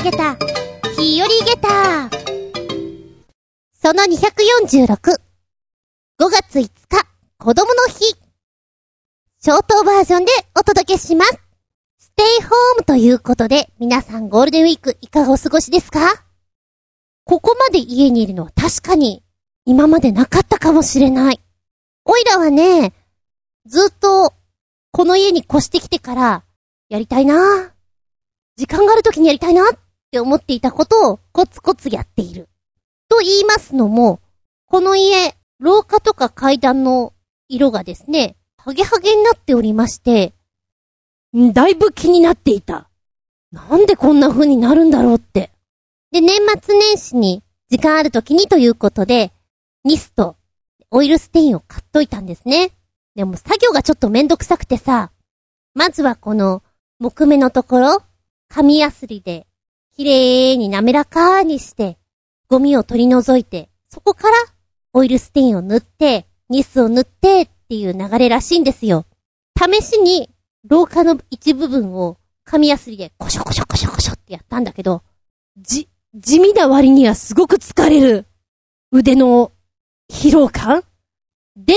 あげた、日和ゲタ。その246。5月5日、子供の日。ショートバージョンでお届けします。ステイホームということで、皆さんゴールデンウィークいかがお過ごしですか？ここまで家にいるのは確かに今までなかったかもしれない。おいらはね、ずっとこの家に越してきてからやりたいな時間がある時にやりたいなっって思っていたことをコツコツやっている。と言いますのも、この家、廊下とか階段の色がですね、ハゲハゲになっておりまして、だいぶ気になっていた。なんでこんな風になるんだろうって。で、年末年始に時間ある時にということで、ニスとオイルステインを買っといたんですね。でも作業がちょっとめんどくさくてさ、まずはこの木目のところ、紙やすりで、綺麗に滑らかにして、ゴミを取り除いて、そこからオイルステインを塗って、ニスを塗ってっていう流れらしいんですよ。試しに、廊下の一部分を紙やすりでコショコショコショコショってやったんだけど、じ、地味な割にはすごく疲れる腕の疲労感？電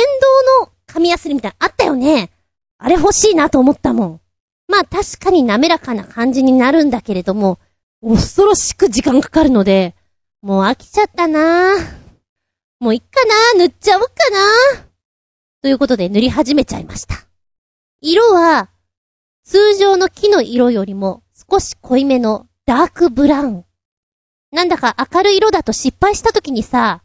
動の紙やすりみたいなあったよねあれ欲しいなと思ったもん。まあ確かに滑らかな感じになるんだけれども、恐ろしく時間かかるので、もう飽きちゃったなもういっかな塗っちゃおうかなということで塗り始めちゃいました。色は、通常の木の色よりも少し濃いめのダークブラウン。なんだか明るい色だと失敗した時にさ、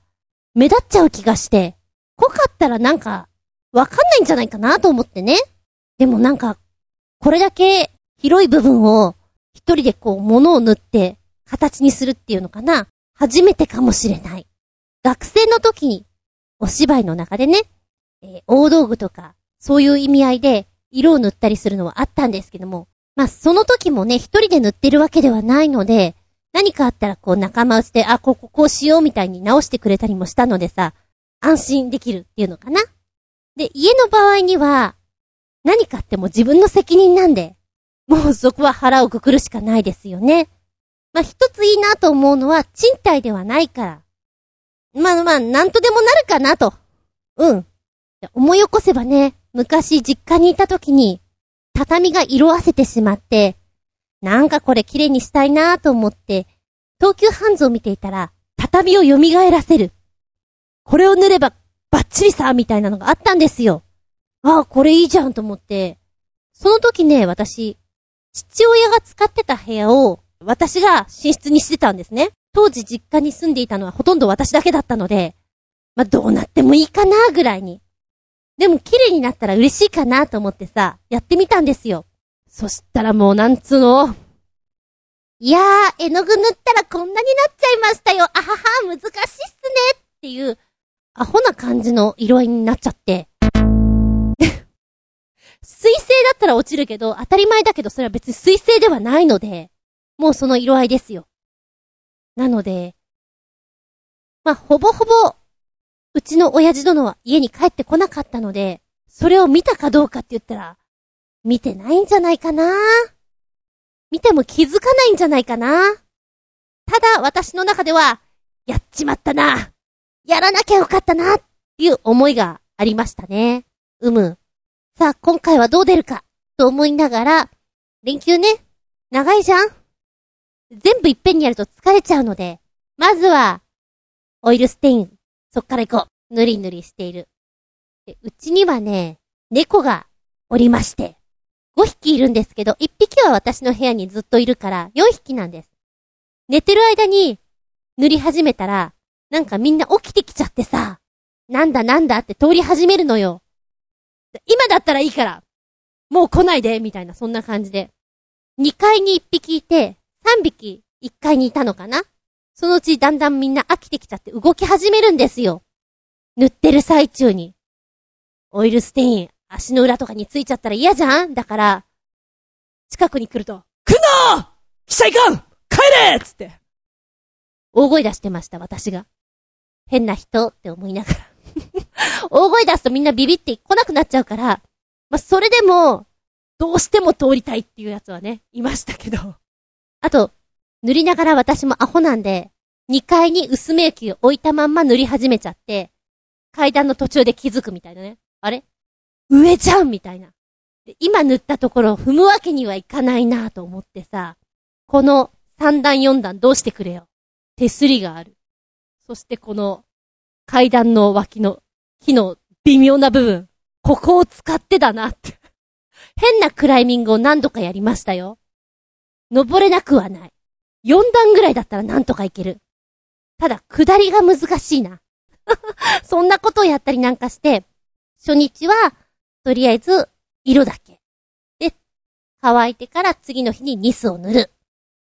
目立っちゃう気がして、濃かったらなんか、わかんないんじゃないかなと思ってね。でもなんか、これだけ広い部分を一人でこう物を塗って形にするっていうのかな初めてかもしれない。学生の時にお芝居の中でね、えー、大道具とかそういう意味合いで色を塗ったりするのはあったんですけども、まあその時もね、一人で塗ってるわけではないので、何かあったらこう仲間内で、あ、こここうしようみたいに直してくれたりもしたのでさ、安心できるっていうのかな。で、家の場合には、何かっても自分の責任なんで、もうそこは腹をくくるしかないですよね。まあ、一ついいなと思うのは、賃貸ではないから。まあまあ、なんとでもなるかなと。うん。思い起こせばね、昔実家にいた時に、畳が色あせてしまって、なんかこれ綺麗にしたいなと思って、東急ハンズを見ていたら、畳を蘇らせる。これを塗れば、バッチリさみたいなのがあったんですよ。ああ、これいいじゃんと思って。その時ね、私、父親が使ってた部屋を、私が寝室にしてたんですね。当時実家に住んでいたのはほとんど私だけだったので、まあ、どうなってもいいかな、ぐらいに。でも綺麗になったら嬉しいかなと思ってさ、やってみたんですよ。そしたらもうなんつうの？いやー、絵の具塗ったらこんなになっちゃいましたよ。あはは、難しいっすね。っていう、アホな感じの色合いになっちゃって。水性だったら落ちるけど、当たり前だけど、それは別に水性ではないので、もうその色合いですよ。なので、まあ、ほぼほぼ、うちの親父殿は家に帰ってこなかったので、それを見たかどうかって言ったら、見てないんじゃないかな見ても気づかないんじゃないかなただ、私の中では、やっちまったなやらなきゃよかったなっていう思いがありましたね。うむ。さあ、今回はどう出るかと思いながら、連休ね、長いじゃん？全部いっぺんにやると疲れちゃうので、まずは、オイルステイン、そっから行こう。ぬりぬりしている。でうちにはね、猫がおりまして、5匹いるんですけど、1匹は私の部屋にずっといるから、4匹なんです。寝てる間に、塗り始めたら、なんかみんな起きてきちゃってさ、なんだなんだって通り始めるのよ。今だったらいいから、もう来ないで、みたいな、そんな感じで。2階に1匹いて、3匹1階にいたのかな。そのうちだんだんみんな飽きてきちゃって動き始めるんですよ。塗ってる最中に。オイルステイン、足の裏とかについちゃったら嫌じゃん。だから、近くに来ると、来んな来ちゃいかん帰れ!つって。大声出してました、私が。変な人って思いながら。大声出すとみんなビビって来なくなっちゃうから、まあ、それでも、どうしても通りたいっていうやつはね、いましたけど。あと、塗りながら私もアホなんで、2階に薄め液を置いたまんま塗り始めちゃって、階段の途中で気づくみたいなね。あれ？上じゃんみたいな。今塗ったところを踏むわけにはいかないなと思ってさ、この3段4段どうしてくれよ。手すりがある。そしてこの階段の脇の木の微妙な部分。ここを使ってだなって変なクライミングを何度かやりましたよ。登れなくはない。4段ぐらいだったらなんとかいける。ただ、下りが難しいな。そんなことをやったりなんかして、初日は、とりあえず、色だけ。で、乾いてから次の日にニスを塗る。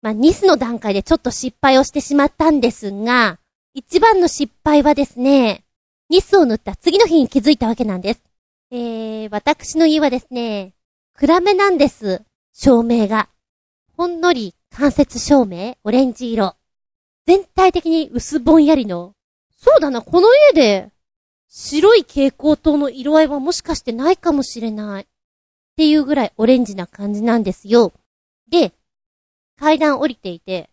まあ、ニスの段階でちょっと失敗をしてしまったんですが、一番の失敗はですね、ニスを塗った次の日に気づいたわけなんです。えー、私の家はですね、暗めなんです。照明が。ほんのり間接照明、オレンジ色。全体的に薄ぼんやりの。そうだな、この家で、白い蛍光灯の色合いはもしかしてないかもしれない。っていうぐらいオレンジな感じなんですよ。で、階段降りていて、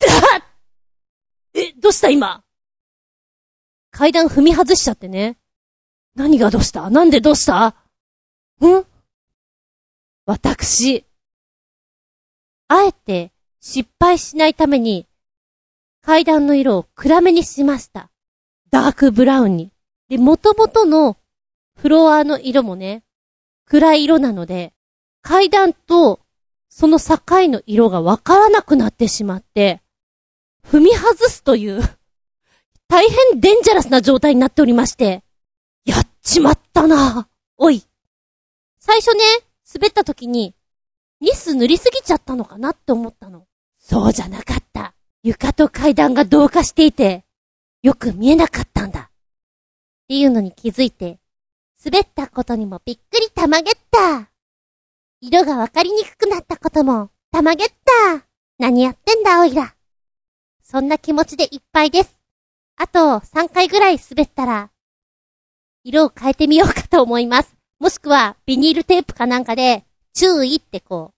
え、どうした今？階段踏み外しちゃってね。何がどうした？なんでどうした？ん？私、あえて失敗しないために階段の色を暗めにしました。ダークブラウンに。で、元々のフロアの色もね、暗い色なので、階段とその境の色がわからなくなってしまって、踏み外すという大変デンジャラスな状態になっておりまして、やっちまったなおい。最初ね、滑った時に、ニス塗りすぎちゃったのかなって思ったの。そうじゃなかった。床と階段が同化していて、よく見えなかったんだ。っていうのに気づいて、滑ったことにもびっくりたまげった。色がわかりにくくなったことも、たまげった。何やってんだ、おいら。そんな気持ちでいっぱいです。あと3回ぐらい滑ったら、色を変えてみようかと思います。もしくは、ビニールテープかなんかで、注意ってこう、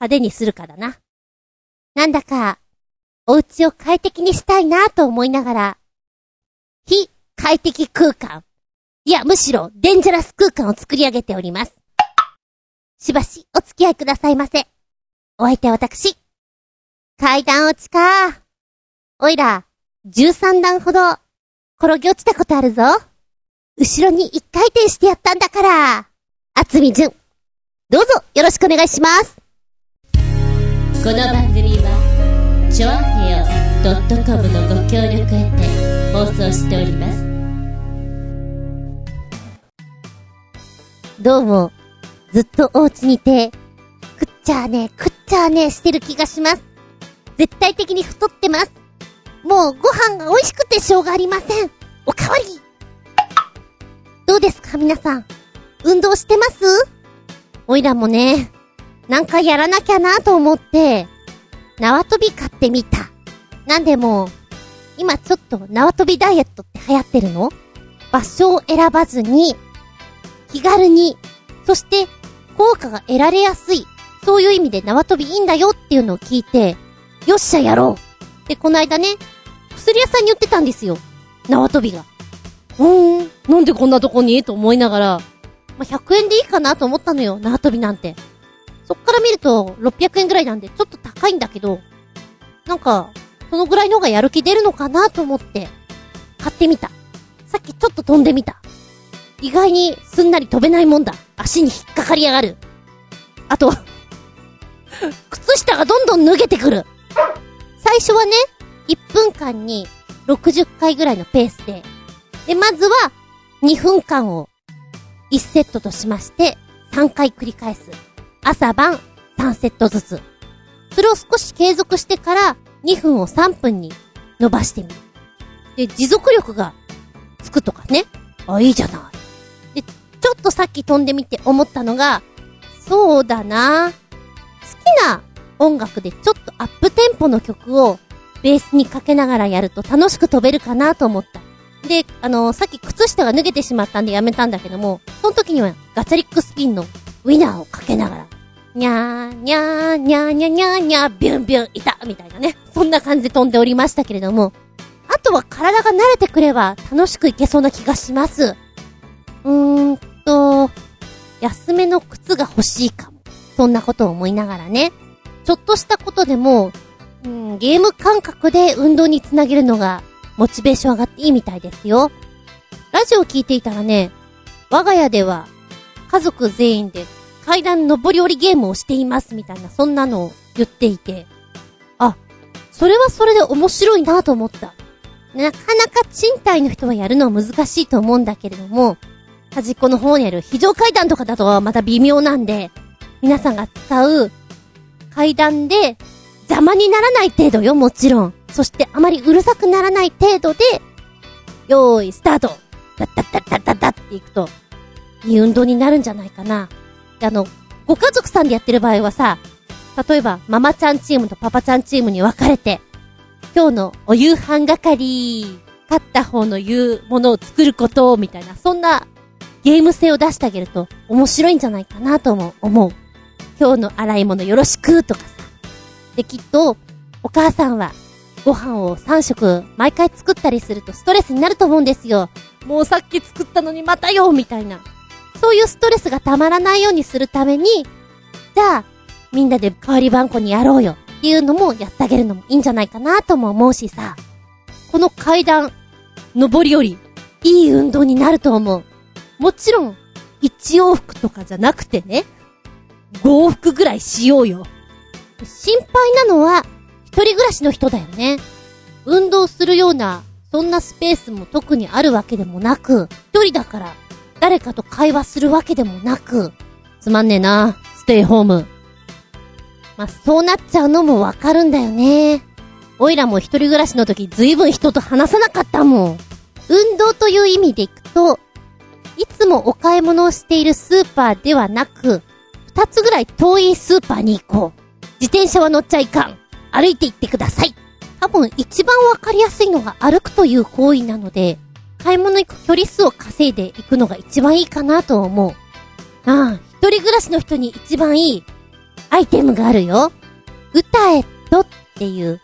派手にするかだな。なんだか、お家を快適にしたいなと思いながら、非快適空間。いや、むしろ、デンジャラス空間を作り上げております。しばし、お付き合いくださいませ。お相手は私。階段落ちか。おいら、13段ほど、転げ落ちたことあるぞ。後ろに一回転してやったんだから。厚み順。どうぞよろしくお願いします。この番組は、ちょあへよ .com のご協力へて放送しております。どうも、ずっとお家にいて、食っちゃーね、食っちゃーねしてる気がします。絶対的に太ってます。もうご飯が美味しくてしょうがありません。おかわりどうですか皆さん。運動してます？おいらもね、なんかやらなきゃなと思って、縄跳び買ってみた。なんでも、今ちょっと縄跳びダイエットって流行ってるの？場所を選ばずに、気軽に、そして効果が得られやすい、そういう意味で縄跳びいいんだよっていうのを聞いて、よっしゃやろうで、この間ね、薬屋さんに売ってたんですよ。縄跳びが。うーん、なんでこんなとこにと思いながら、まあ、100円でいいかなと思ったのよ、縄跳びなんて。そっから見ると、600円ぐらいなんで、ちょっと高いんだけど、なんか、そのぐらいの方がやる気出るのかなと思って、買ってみた。さっきちょっと飛んでみた。意外にすんなり飛べないもんだ。足に引っかかりやがる。あと 靴下がどんどん脱げてくる。最初はね、1分間に60回ぐらいのペースで、で、まずは2分間を1セットとしまして、3回繰り返す。朝晩3セットずつ。それを少し継続してから2分を3分に伸ばしてみる。で、持続力がつくとかね。あ、いいじゃない。で、ちょっとさっき飛んでみて思ったのが、そうだな好きな音楽でちょっとアップテンポの曲をベースにかけながらやると楽しく飛べるかなと思った。で、あのー、さっき靴下が脱げてしまったんでやめたんだけども、その時にはガチャリックスピンのウィナーをかけながら、にゃーにゃーにゃーにゃーにゃーにゃービュンビュンいたみたいなね。そんな感じで飛んでおりましたけれども。あとは体が慣れてくれば楽しくいけそうな気がします。うーんと、安めの靴が欲しいかも。そんなことを思いながらね。ちょっとしたことでも、うん、ゲーム感覚で運動につなげるのが、モチベーション上がっていいみたいですよ。ラジオ聞いていたらね、我が家では、家族全員で階段上り下りゲームをしていますみたいな、そんなのを言っていて、あ、それはそれで面白いなと思った。なかなか賃貸の人はやるのは難しいと思うんだけれども、端っこの方にある非常階段とかだとはまた微妙なんで、皆さんが使う階段で邪魔にならない程度よ、もちろん。そしてあまりうるさくならない程度で、よーい、スタートダッダッダッダッダッダッっていくと、いい運動になるんじゃないかな。あの、ご家族さんでやってる場合はさ、例えば、ママちゃんチームとパパちゃんチームに分かれて、今日のお夕飯係、勝った方の言うものを作ること、みたいな、そんなゲーム性を出してあげると面白いんじゃないかなとも思う。今日の洗い物よろしくとかさ。で、きっと、お母さんは、ご飯を3食毎回作ったりするとストレスになると思うんですよ。もうさっき作ったのにまたよみたいな。そういうストレスがたまらないようにするために、じゃあ、みんなで代わり番号にやろうよっていうのもやってあげるのもいいんじゃないかなとも思うしさ。この階段、上り下り、いい運動になると思う。もちろん、一往復とかじゃなくてね、五往復ぐらいしようよ。心配なのは、一人暮らしの人だよね。運動するような、そんなスペースも特にあるわけでもなく、一人だから、誰かと会話するわけでもなく、つまんねえな、ステイホーム。まあ、そうなっちゃうのもわかるんだよね。おいらも一人暮らしの時ずいぶん人と話さなかったもん。運動という意味でいくと、いつもお買い物をしているスーパーではなく、二つぐらい遠いスーパーに行こう。自転車は乗っちゃいかん。歩いて行ってください。多分一番わかりやすいのが歩くという行為なので、買い物行く距離数を稼いでいくのが一番いいかなと思う。ああ、一人暮らしの人に一番いいアイテムがあるよ。歌えとっていう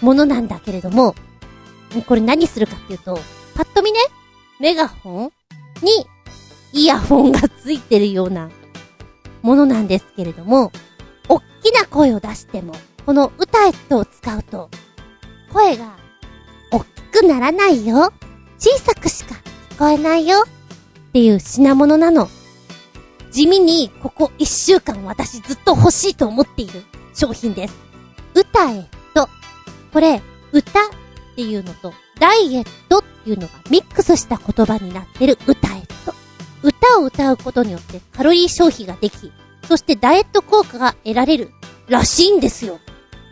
ものなんだけれども、これ何するかっていうと、パッと見ね、メガホンにイヤホンがついてるようなものなんですけれども、おっきな声を出しても、この歌えとを使うと、声がおっきくならないよ。小さくしか聞こえないよ。っていう品物なの。地味にここ一週間私ずっと欲しいと思っている商品です。歌えと、これ、歌っていうのと、ダイエットっていうのがミックスした言葉になってる歌。歌を歌うことによってカロリー消費ができ、そしてダイエット効果が得られるらしいんですよ。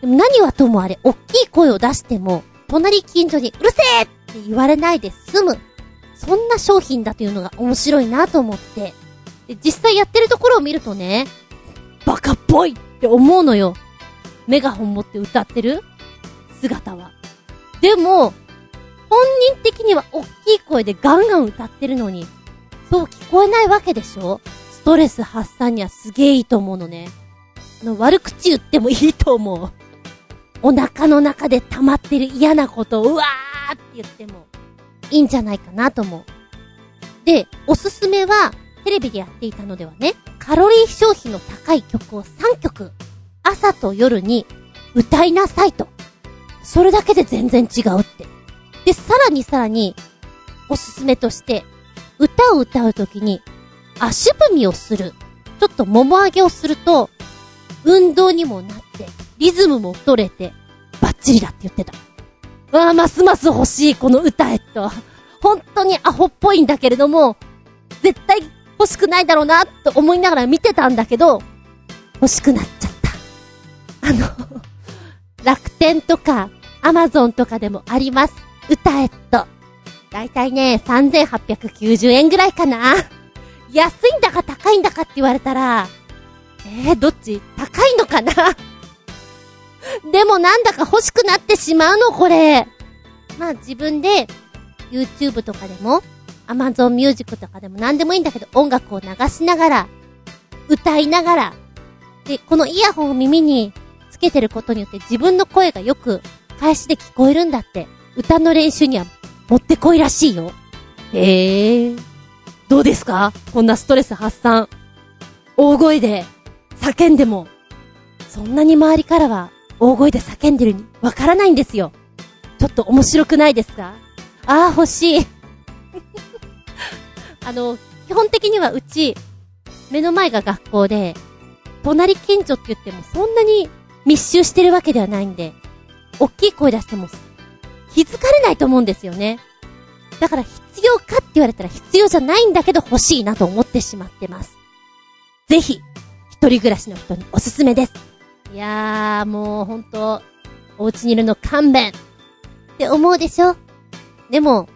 でも何はともあれ、大きい声を出しても、隣近所にうるせえって言われないで済む。そんな商品だというのが面白いなと思って。で、実際やってるところを見るとね、バカっぽいって思うのよ。メガホン持って歌ってる？姿は。でも、本人的には大きい声でガンガン歌ってるのに、そう聞こえないわけでしょ？ストレス発散にはすげえいいと思うのね。の悪口言ってもいいと思う。お腹の中で溜まってる嫌なことをうわーって言ってもいいんじゃないかなと思う。で、おすすめは、テレビでやっていたのではね、カロリー消費の高い曲を3曲、朝と夜に歌いなさいと。それだけで全然違うって。で、さらにさらに、おすすめとして、歌を歌うときに、足踏みをする。ちょっともも上げをすると、運動にもなって、リズムも取れて、バッチリだって言ってた。わあ、ますます欲しい、この歌えっと。本当にアホっぽいんだけれども、絶対欲しくないだろうな、と思いながら見てたんだけど、欲しくなっちゃった。あの、楽天とか、アマゾンとかでもあります。歌えっと。だいたいね、3890円ぐらいかな。安いんだか高いんだかって言われたら、えー、どっち？高いのかな？でもなんだか欲しくなってしまうの、これ。まあ自分で、YouTube とかでも、Amazon Music とかでも何でもいいんだけど、音楽を流しながら、歌いながら、で、このイヤホンを耳につけてることによって自分の声がよく返しで聞こえるんだって。歌の練習にはもってこいらしいよ。へえ。どうですか？こんなストレス発散。大声で叫んでも、そんなに周りからは大声で叫んでるにわからないんですよ。ちょっと面白くないですか？ああ、欲しい。あの、基本的にはうち、目の前が学校で、隣近所って言ってもそんなに密集してるわけではないんで、大きい声出しても気づかれないと思うんですよね。だから必要かって言われたら必要じゃないんだけど欲しいなと思ってしまってます。ぜひ、一人暮らしの人におすすめです。いやー、もうほんと、お家にいるの勘弁って思うでしょでも、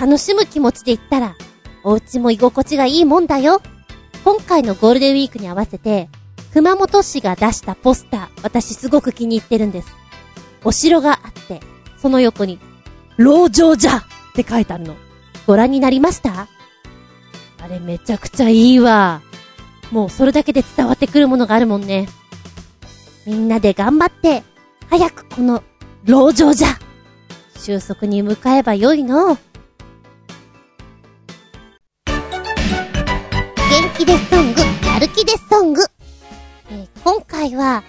楽しむ気持ちで言ったら、お家も居心地がいいもんだよ。今回のゴールデンウィークに合わせて、熊本市が出したポスター、私すごく気に入ってるんです。お城があって、その横に、老城じゃって書いてあるの。ご覧になりました？あれめちゃくちゃいいわ。もうそれだけで伝わってくるものがあるもんね。みんなで頑張って、早くこの、老城じゃ収束に向かえばよいの。元気でソング、やる気でソング。えー今回は、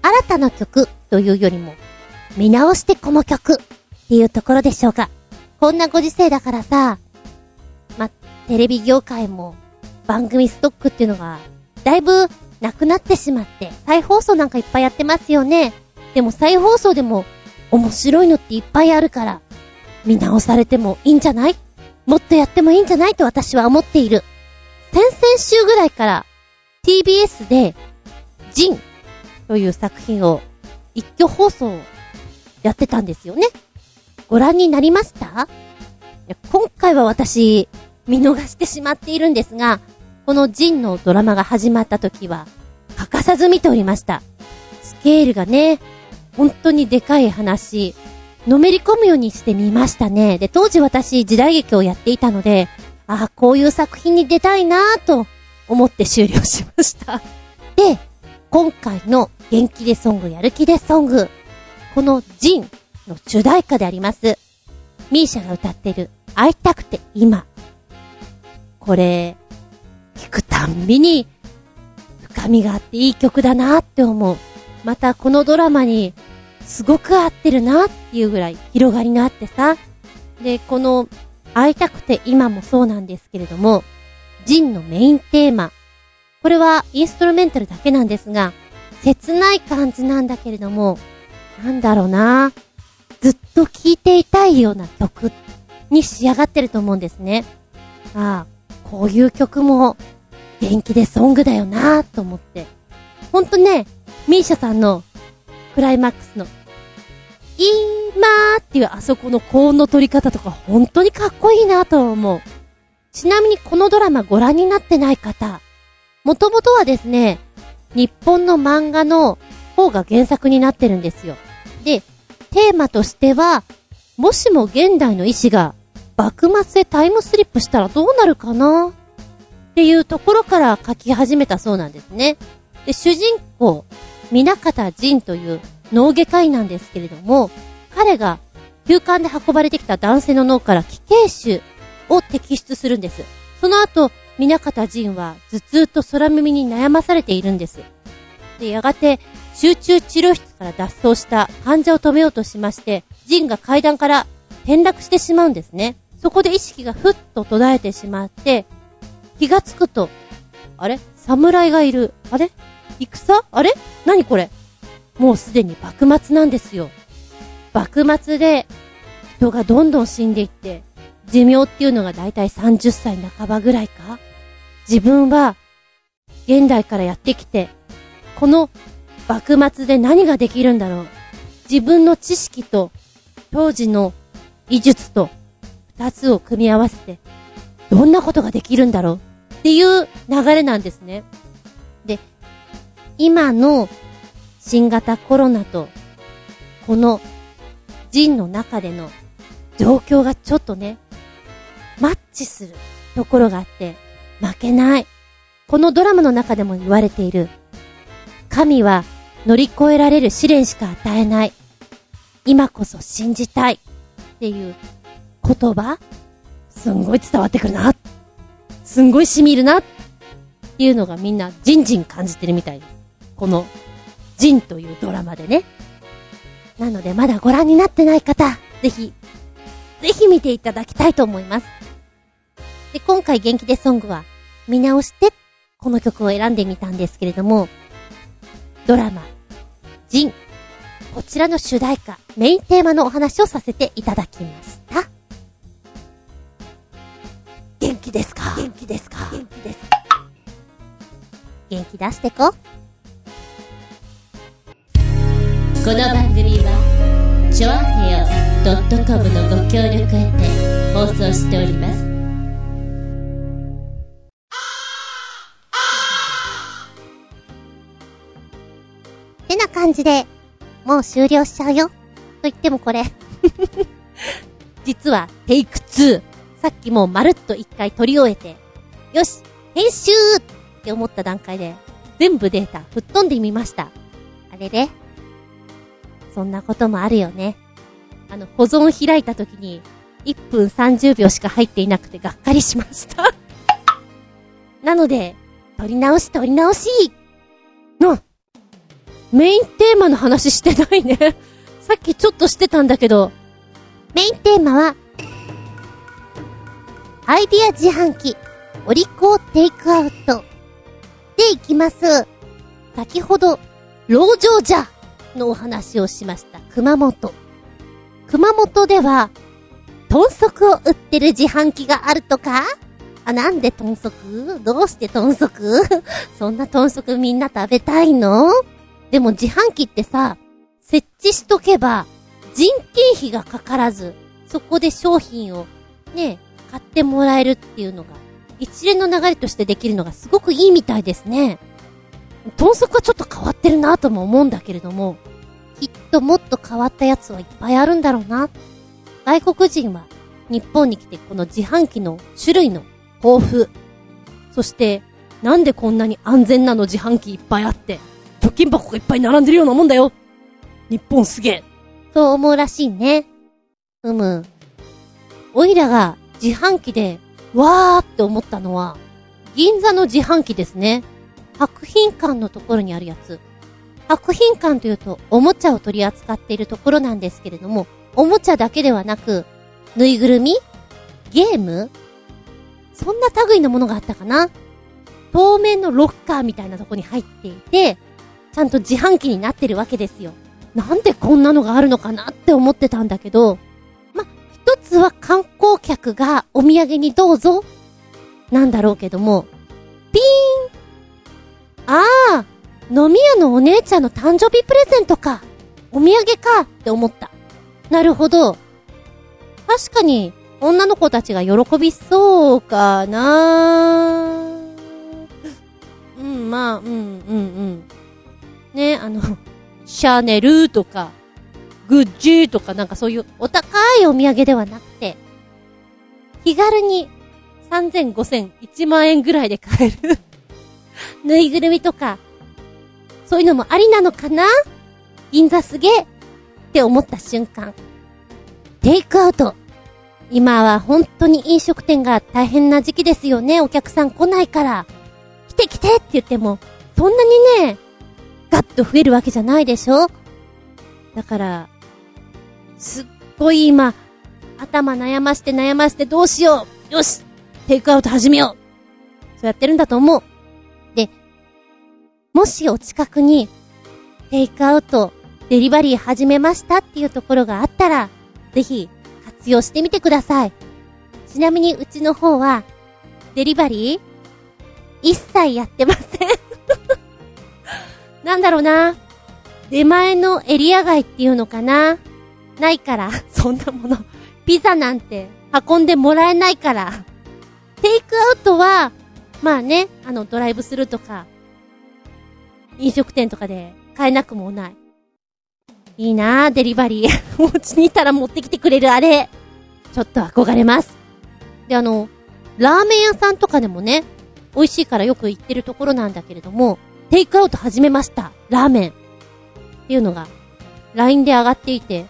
新たな曲というよりも、見直してこの曲っていうところでしょうか。こんなご時世だからさ、ま、テレビ業界も番組ストックっていうのが、だいぶなくなってしまって、再放送なんかいっぱいやってますよね。でも再放送でも面白いのっていっぱいあるから、見直されてもいいんじゃない？もっとやってもいいんじゃないと私は思っている。先々週ぐらいから TBS で、ジンという作品を一挙放送やってたんですよね。ご覧になりました？いや今回は私、見逃してしまっているんですが、このジンのドラマが始まった時は、欠かさず見ておりました。スケールがね、本当にでかい話、のめり込むようにしてみましたね。で、当時私時代劇をやっていたので、ああ、こういう作品に出たいなぁと思って終了しました。で、今回の元気でソング、やる気でソング、このジンの主題歌であります。ミーシャが歌ってる、会いたくて今。これ、聞くたんびに、深みがあっていい曲だなって思う。またこのドラマに、すごく合ってるなっていうぐらい広がりがあってさ。で、この、会いたくて今もそうなんですけれども、ジンのメインテーマ。これはインストルメンタルだけなんですが、切ない感じなんだけれども、なんだろうなずっと聴いていたいような曲に仕上がってると思うんですね。ああ、こういう曲も元気でソングだよなと思って。ほんとね、ミーシャさんのクライマックスの今ーっていうあそこの高音の取り方とか本当にかっこいいなと思う。ちなみにこのドラマご覧になってない方、もともとはですね、日本の漫画の方が原作になってるんですよ。で、テーマとしては、もしも現代の医師が幕末へタイムスリップしたらどうなるかな？っていうところから書き始めたそうなんですね。で、主人公、南方仁という脳外科医なんですけれども、彼が休館で運ばれてきた男性の脳から気形腫を摘出するんです。その後、南方仁は頭痛と空耳に悩まされているんです。で、やがて集中治療室から脱走した患者を止めようとしまして、仁が階段から転落してしまうんですね。そこで意識がふっと途絶えてしまって、気がつくと、あれ？侍がいる。あれ？戦？あれ？何これ？もうすでに幕末なんですよ。幕末で人がどんどん死んでいって、寿命っていうのがだいたい30歳半ばぐらいか？自分は現代からやってきて、この幕末で何ができるんだろう。自分の知識と当時の技術と二つを組み合わせて、どんなことができるんだろうっていう流れなんですね。で、今の新型コロナと、この人の中での状況がちょっとね、マッチするところがあって、負けない。このドラマの中でも言われている、神は乗り越えられる試練しか与えない。今こそ信じたい。っていう言葉すんごい伝わってくるな。すんごい染みるな。っていうのがみんなじんじん感じてるみたいです。この、ジンというドラマでね。なのでまだご覧になってない方、ぜひ、ぜひ見ていただきたいと思います。で、今回元気でソングは見直してこの曲を選んでみたんですけれども、ドラマ、ジン、こちらの主題歌、メインテーマのお話をさせていただきました。元気ですか？元気ですか？元気ですか元気出してこ。この番組は、ちょあへよ .com のご協力へて放送しております。感じで、もう終了しちゃうよ。と言ってもこれ 実はテイク2。さっきもうまるっと一回撮り終えて、よし編集って思った段階で、全部データ吹っ飛んでみました。あれで、そんなこともあるよね。あの、保存開いた時に、1分30秒しか入っていなくてがっかりしました なので、撮り直し撮り直しの、メインテーマの話してないね さっきちょっとしてたんだけど、メインテーマは、アイディア自販機、お利口テイクアウト。でいきます。先ほど、老女じゃのお話をしました。熊本。熊本では、豚足を売ってる自販機があるとか？あ、なんで豚足？どうして豚足？そんな豚足みんな食べたいの？でも自販機ってさ、設置しとけば、人件費がかからず、そこで商品を、ね、買ってもらえるっていうのが、一連の流れとしてできるのがすごくいいみたいですね。豚足はちょっと変わってるなとも思うんだけれども、きっともっと変わったやつはいっぱいあるんだろうな。外国人は日本に来てこの自販機の種類の豊富。そして、なんでこんなに安全なの自販機いっぱいあって、貯金箱がいっぱい並んでるようなもんだよ日本すげえそう思うらしいね。うむ。おいらが自販機で、わーって思ったのは、銀座の自販機ですね。白品館のところにあるやつ。白品館というと、おもちゃを取り扱っているところなんですけれども、おもちゃだけではなく、ぬいぐるみ？ゲーム？そんな類のものがあったかな？透明のロッカーみたいなとこに入っていて、ちゃんと自販機になってるわけですよ。なんでこんなのがあるのかなって思ってたんだけど、ま、一つは観光客がお土産にどうぞ、なんだろうけども、ピーンああ飲み屋のお姉ちゃんの誕生日プレゼントか。お土産かって思った。なるほど。確かに、女の子たちが喜びそうかなうん、まあ、うん、うん、うん。ね、あの、シャネルとか、グッジーとかなんかそういうお高いお土産ではなくて、気軽に3000、5000、1万円ぐらいで買える ぬいぐるみとか、そういうのもありなのかな？銀座すげえって思った瞬間。テイクアウト。今は本当に飲食店が大変な時期ですよね。お客さん来ないから。来て来てって言っても、そんなにね、ガッと増えるわけじゃないでしょ？だから、すっごい今、頭悩まして悩ましてどうしようよしテイクアウト始めようそうやってるんだと思う。でもしお近くに、テイクアウト、デリバリー始めましたっていうところがあったら、ぜひ活用してみてください。ちなみにうちの方は、デリバリー一切やってませんなんだろうな。出前のエリア外っていうのかな。ないから、そんなもの。ピザなんて運んでもらえないから。テイクアウトは、まあね、あのドライブスルーとか、飲食店とかで買えなくもない。いいなぁ、デリバリー。お家にいたら持ってきてくれるあれ。ちょっと憧れます。で、あの、ラーメン屋さんとかでもね、美味しいからよく行ってるところなんだけれども、テイクアウト始めました。ラーメン。っていうのが、LINE で上がっていて、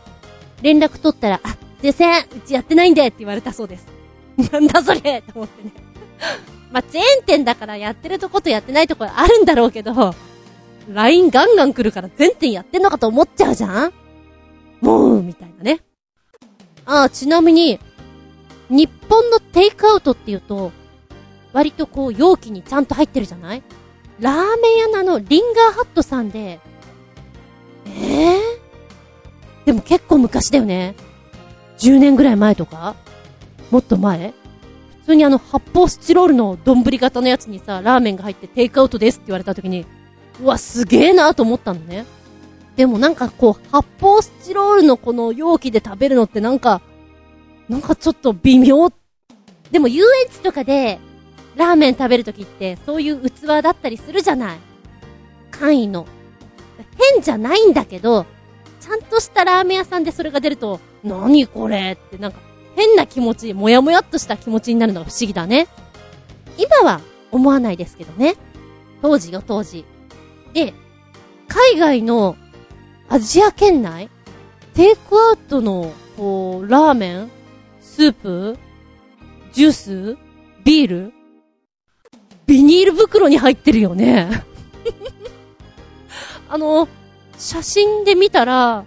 連絡取ったら、あ、すいません、うちやってないんでって言われたそうです。なんだそれと思ってね。まあ、チェーン店だからやってるとことやってないとこあるんだろうけど、LINE ガンガン来るから全店やってんのかと思っちゃうじゃんもう、みたいなね。ああ、ちなみに、日本のテイクアウトっていうと、割とこう容器にちゃんと入ってるじゃない？ラーメン屋のあの、リンガーハットさんで、ええでも結構昔だよね。10年ぐらい前とか？もっと前？普通にあの発泡スチロールの丼型のやつにさ、ラーメンが入ってテイクアウトですって言われた時に、うわ、すげえなと思ったのね。でもなんかこう、発泡スチロールのこの容器で食べるのってなんか、なんかちょっと微妙。でも遊園地とかで、ラーメン食べるときって、そういう器だったりするじゃない。簡易の。変じゃないんだけど、ちゃんとしたラーメン屋さんでそれが出ると、何これってなんか、変な気持ち、もやもやっとした気持ちになるのが不思議だね。今は思わないですけどね。当時よ、当時。で、海外のアジア圏内テイクアウトの、こう、ラーメンスープジュースビールビニール袋に入ってるよね。あの、写真で見たら、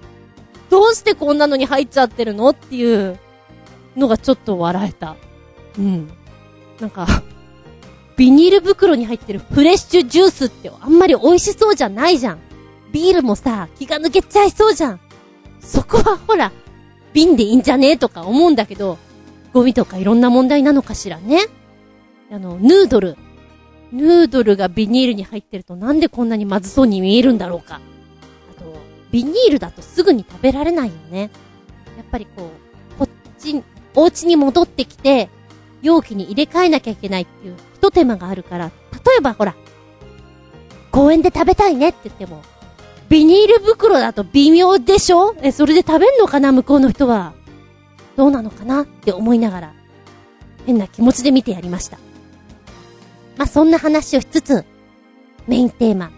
どうしてこんなのに入っちゃってるのっていうのがちょっと笑えた。うん。なんか、ビニール袋に入ってるフレッシュジュースってあんまり美味しそうじゃないじゃん。ビールもさ、気が抜けちゃいそうじゃん。そこはほら、瓶でいいんじゃねえとか思うんだけど、ゴミとかいろんな問題なのかしらね。あの、ヌードル。ヌードルがビニールに入ってるとなんでこんなにまずそうに見えるんだろうか。あと、ビニールだとすぐに食べられないよね。やっぱりこう、こっち、お家に戻ってきて、容器に入れ替えなきゃいけないっていう一手間があるから、例えばほら、公園で食べたいねって言っても、ビニール袋だと微妙でしょ？え、それで食べんのかな向こうの人は。どうなのかなって思いながら、変な気持ちで見てやりました。まあ、そんな話をしつつ、メインテーマ、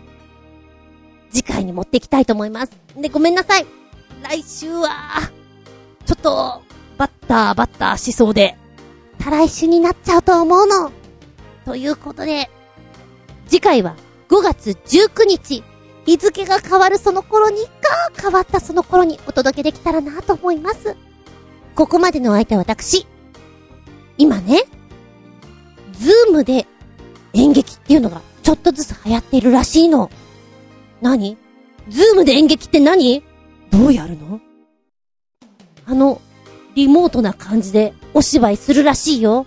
次回に持っていきたいと思います。で、ごめんなさい。来週は、ちょっと、バッターバッターしそうで、再来週になっちゃうと思うの。ということで、次回は5月19日、日付が変わるその頃にか、変わったその頃にお届けできたらなと思います。ここまでの相手は私。今ね、ズームで演劇っていうのがちょっとずつ流行っているらしいの。何？ズームで演劇って何？どうやるの？あの、リモートな感じでお芝居するらしいよ。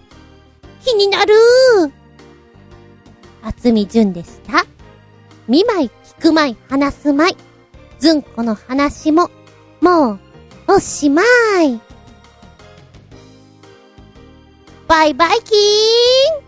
気になるー。厚み純でした。見舞い、聞く舞い、話す舞い。ずんこの話も、もう、おしまい。バイバイキーン